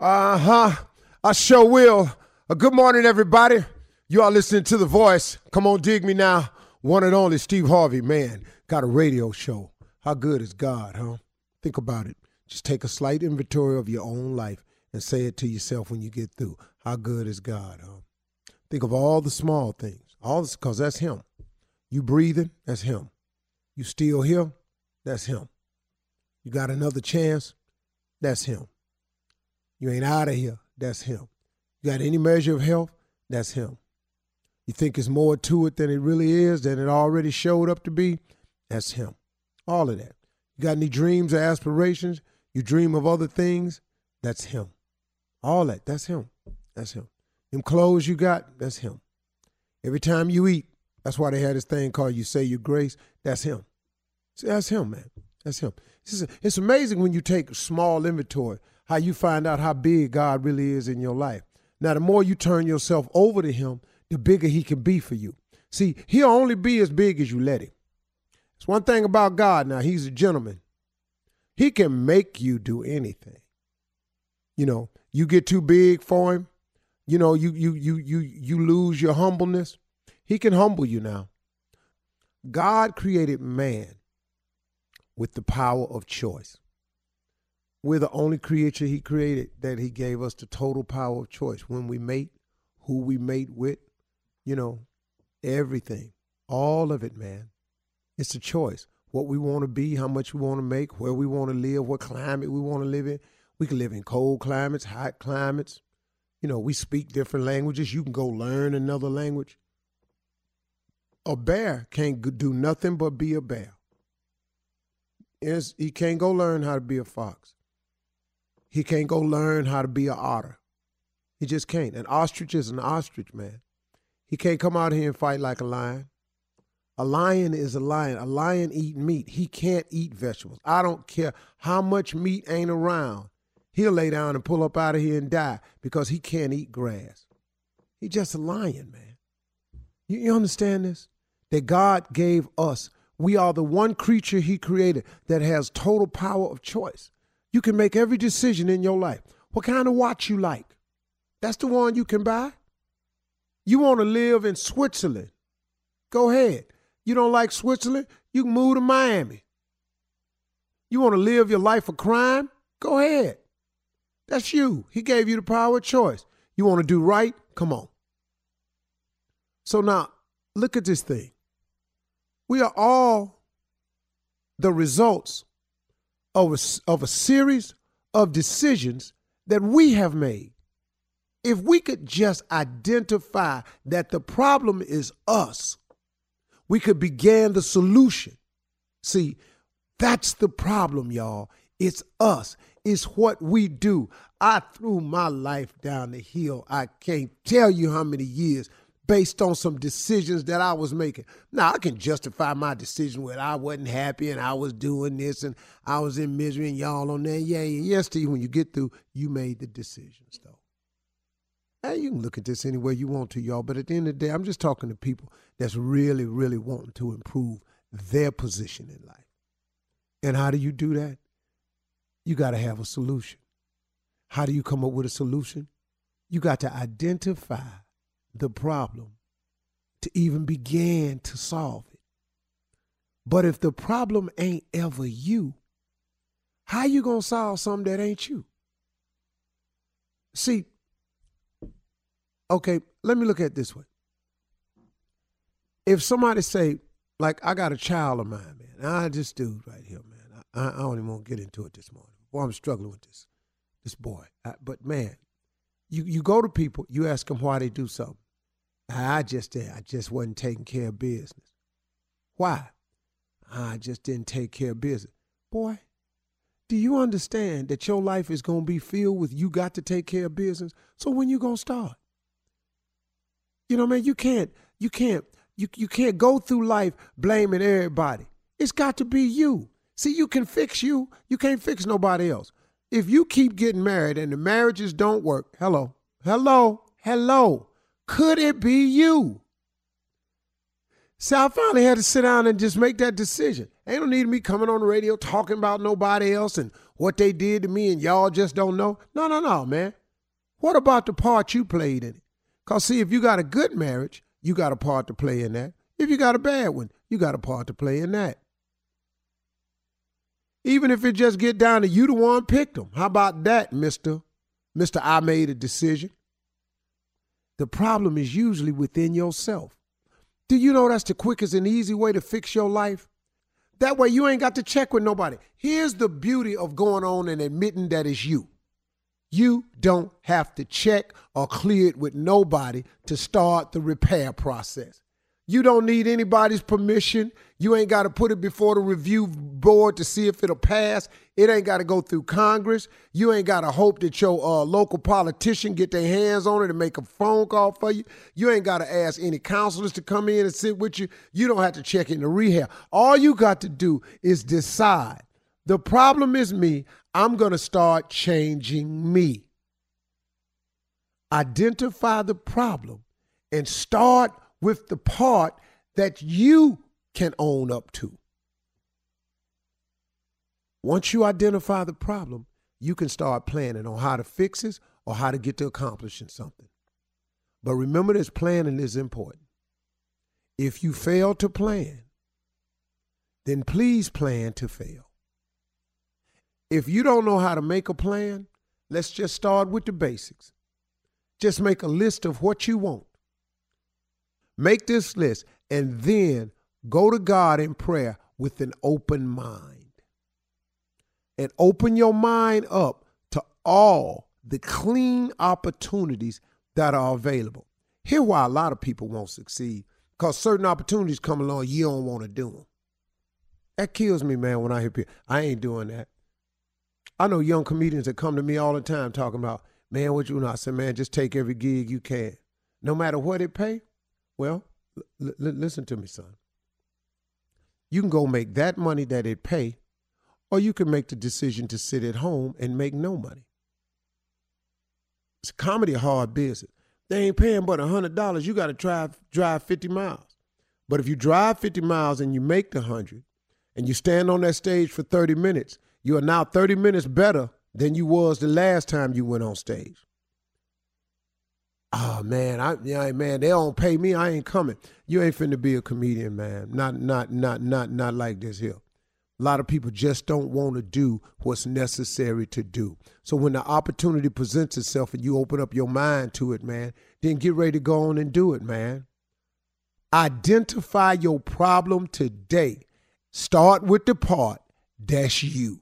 Uh huh. I sure will. Uh, good morning, everybody. You are listening to The Voice. Come on, dig me now. One and only Steve Harvey, man, got a radio show. How good is God, huh? Think about it. Just take a slight inventory of your own life and say it to yourself when you get through. How good is God, huh? Think of all the small things. All this, because that's Him. You breathing, that's Him. You still here, that's Him. You got another chance, that's Him. You ain't out of here, that's Him. You got any measure of health, that's Him. You think it's more to it than it really is, than it already showed up to be, that's Him. All of that. You got any dreams or aspirations? You dream of other things, that's Him. All that, that's Him. That's Him. Them clothes you got, that's Him. Every time you eat, that's why they had this thing called you say your grace, that's Him. See, that's Him, man. That's Him. It's amazing when you take small inventory how you find out how big God really is in your life. Now, the more you turn yourself over to Him, the bigger He can be for you. See, He'll only be as big as you let Him. It's one thing about God now, He's a gentleman. He can make you do anything. You know, you get too big for Him, you know, you you you you you lose your humbleness. He can humble you now. God created man with the power of choice. We're the only creature he created that he gave us the total power of choice. When we mate, who we mate with, you know, everything. All of it, man. It's a choice. What we want to be, how much we want to make, where we want to live, what climate we want to live in. We can live in cold climates, hot climates. You know, we speak different languages. You can go learn another language. A bear can't do nothing but be a bear. he can't go learn how to be a fox. He can't go learn how to be an otter. He just can't. An ostrich is an ostrich, man. He can't come out here and fight like a lion. A lion is a lion. A lion eat meat. He can't eat vegetables. I don't care how much meat ain't around. He'll lay down and pull up out of here and die because he can't eat grass. He's just a lion, man. You, you understand this? That God gave us. We are the one creature he created that has total power of choice. You can make every decision in your life. What kind of watch you like? That's the one you can buy. You want to live in Switzerland? Go ahead. You don't like Switzerland? You can move to Miami. You want to live your life of crime? Go ahead. That's you. He gave you the power of choice. You want to do right? Come on. So now, look at this thing. We are all the results of a, of a series of decisions that we have made. If we could just identify that the problem is us, we could begin the solution. See, that's the problem, y'all. It's us. It's what we do. I threw my life down the hill. I can't tell you how many years based on some decisions that I was making. Now I can justify my decision when I wasn't happy and I was doing this and I was in misery and y'all on there. Yeah, yeah, yes, Steve, when you get through, you made the decisions though. Hey, you can look at this any way you want to, y'all, but at the end of the day, I'm just talking to people that's really, really wanting to improve their position in life. And how do you do that? You got to have a solution. How do you come up with a solution? You got to identify the problem to even begin to solve it. But if the problem ain't ever you, how you gonna solve something that ain't you? See, okay, let me look at this way. If somebody say, like, I got a child of mine, man, I just do right here, man. I, I don't even want to get into it this morning. Boy, I'm struggling with this, this boy. I, but man, you you go to people, you ask them why they do something. I just did. I just wasn't taking care of business. Why? I just didn't take care of business. Boy, do you understand that your life is gonna be filled with you got to take care of business? So when you gonna start? You know, man, you can't you can't you you can't go through life blaming everybody. It's got to be you. See, you can fix you. You can't fix nobody else. If you keep getting married and the marriages don't work, hello, hello, hello, could it be you? See, I finally had to sit down and just make that decision. Ain't no need me coming on the radio talking about nobody else and what they did to me and y'all just don't know. No, no, no, man. What about the part you played in it? Because, see, if you got a good marriage, you got a part to play in that. If you got a bad one, you got a part to play in that. Even if it just get down to you the one picked them. How about that, Mr. Mr. I made a decision? The problem is usually within yourself. Do you know that's the quickest and easy way to fix your life? That way you ain't got to check with nobody. Here's the beauty of going on and admitting that it's you. You don't have to check or clear it with nobody to start the repair process. You don't need anybody's permission. You ain't got to put it before the review board to see if it'll pass. It ain't got to go through Congress. You ain't got to hope that your uh, local politician get their hands on it and make a phone call for you. You ain't got to ask any counselors to come in and sit with you. You don't have to check into rehab. All you got to do is decide. The problem is me. I'm going to start changing me. Identify the problem and start with the part that you can own up to. Once you identify the problem, you can start planning on how to fix it or how to get to accomplishing something. But remember this planning is important. If you fail to plan, then please plan to fail. If you don't know how to make a plan, let's just start with the basics. Just make a list of what you want. Make this list and then go to God in prayer with an open mind. And open your mind up to all the clean opportunities that are available. Here why a lot of people won't succeed because certain opportunities come along you don't want to do them. That kills me, man, when I hear people, I ain't doing that. I know young comedians that come to me all the time talking about, man, what you know? I said, man, just take every gig you can. No matter what it pay, well, l- listen to me, son. You can go make that money that it pay, or you can make the decision to sit at home and make no money. It's a comedy hard business. They ain't paying but hundred dollars. You got to drive drive fifty miles. But if you drive fifty miles and you make the hundred, and you stand on that stage for thirty minutes, you are now thirty minutes better than you was the last time you went on stage oh man, I yeah, man, they don't pay me, I ain't coming. You ain't finna be a comedian, man. Not not not not not like this here. A lot of people just don't want to do what's necessary to do. So when the opportunity presents itself and you open up your mind to it, man, then get ready to go on and do it, man. Identify your problem today. Start with the part that's you.